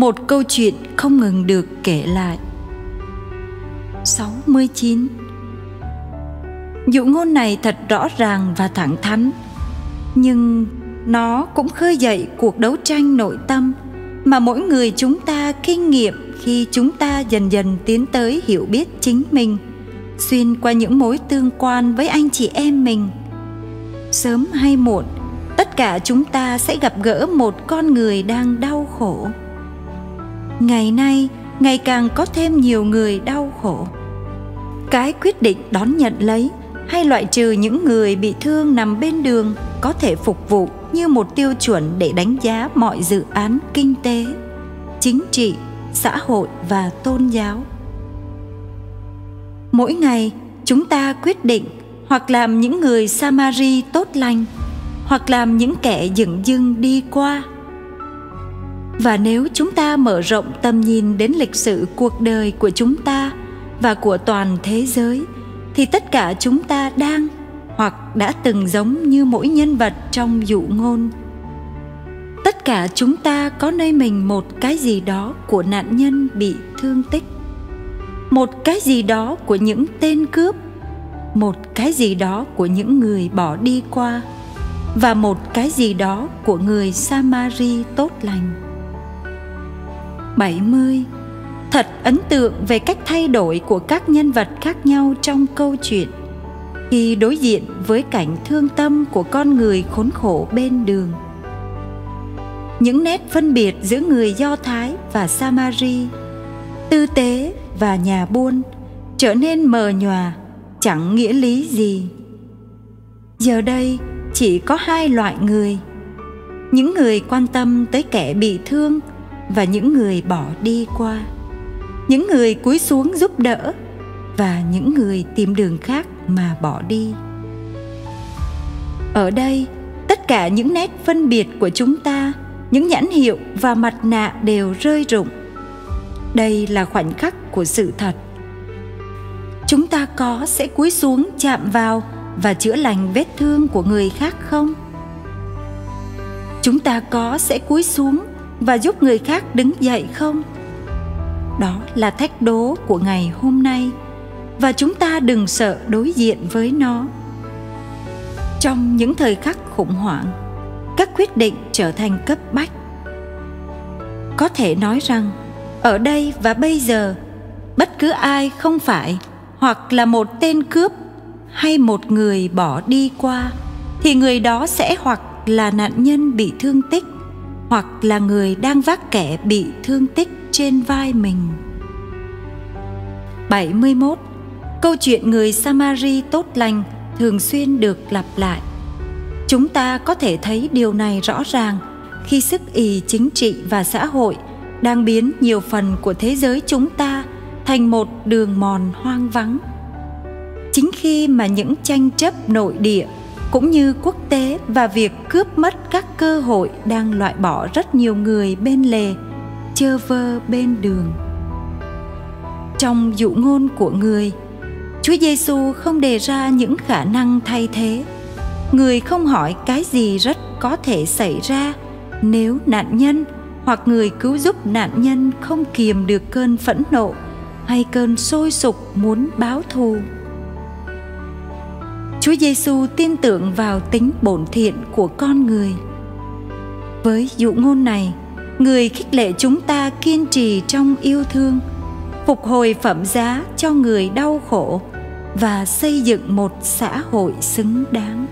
một câu chuyện không ngừng được kể lại. 69 Dụ ngôn này thật rõ ràng và thẳng thắn, Nhưng nó cũng khơi dậy cuộc đấu tranh nội tâm Mà mỗi người chúng ta kinh nghiệm khi chúng ta dần dần tiến tới hiểu biết chính mình, Xuyên qua những mối tương quan với anh chị em mình. Sớm hay muộn, Tất cả chúng ta sẽ gặp gỡ một con người đang đau khổ ngày nay, ngày càng có thêm nhiều người đau khổ. Cái quyết định đón nhận lấy, hay loại trừ những người bị thương nằm bên đường, có thể phục vụ như một tiêu chuẩn để đánh giá mọi dự án kinh tế, chính trị, xã hội và tôn giáo. Mỗi ngày, chúng ta quyết định hoặc làm những người samari tốt lành, hoặc làm những kẻ dựng dưng đi qua và nếu chúng ta mở rộng tầm nhìn đến lịch sử cuộc đời của chúng ta và của toàn thế giới, thì tất cả chúng ta đang hoặc đã từng giống như mỗi nhân vật trong dụ ngôn. Tất cả chúng ta có nơi mình một cái gì đó của nạn nhân bị thương tích, một cái gì đó của những tên cướp, một cái gì đó của những người bỏ đi qua, và một cái gì đó của người samari tốt lành. 70 Thật ấn tượng về cách thay đổi của các nhân vật khác nhau trong câu chuyện khi đối diện với cảnh thương tâm của con người khốn khổ bên đường. Những nét phân biệt giữa người Do Thái và Samari, tư tế và nhà buôn trở nên mờ nhòa, chẳng nghĩa lý gì. Giờ đây chỉ có hai loại người. Những người quan tâm tới kẻ bị thương và những người bỏ đi qua. Những người cúi xuống giúp đỡ và những người tìm đường khác mà bỏ đi. Ở đây, tất cả những nét phân biệt của chúng ta, những nhãn hiệu và mặt nạ đều rơi rụng. Đây là khoảnh khắc của sự thật. Chúng ta có sẽ cúi xuống chạm vào và chữa lành vết thương của người khác không? Chúng ta có sẽ cúi xuống và giúp người khác đứng dậy không? Đó là thách đố của ngày hôm nay, và chúng ta đừng sợ đối diện với nó. Trong những thời khắc khủng hoảng, các quyết định trở thành cấp bách. Có thể nói rằng, ở đây và bây giờ, bất cứ ai không phải hoặc là một tên cướp hay một người bỏ đi qua, thì người đó sẽ hoặc là nạn nhân bị thương tích hoặc là người đang vác kẻ bị thương tích trên vai mình. 71. Câu chuyện người Samari tốt lành thường xuyên được lặp lại. Chúng ta có thể thấy điều này rõ ràng khi sức ì chính trị và xã hội đang biến nhiều phần của thế giới chúng ta thành một đường mòn hoang vắng. Chính khi mà những tranh chấp nội địa cũng như quốc tế và việc cướp mất các cơ hội đang loại bỏ rất nhiều người bên lề, chơ vơ bên đường. Trong dụ ngôn của người, chúa giêsu không đề ra những khả năng thay thế. Người không hỏi cái gì rất có thể xảy ra nếu nạn nhân hoặc người cứu giúp nạn nhân không kiềm được cơn phẫn nộ hay cơn sôi sục muốn báo thù. Chúa Giêsu tin tưởng vào tính bổn thiện của con người. Với dụ ngôn này, người khích lệ chúng ta kiên trì trong yêu thương, phục hồi phẩm giá cho người đau khổ và xây dựng một xã hội xứng đáng.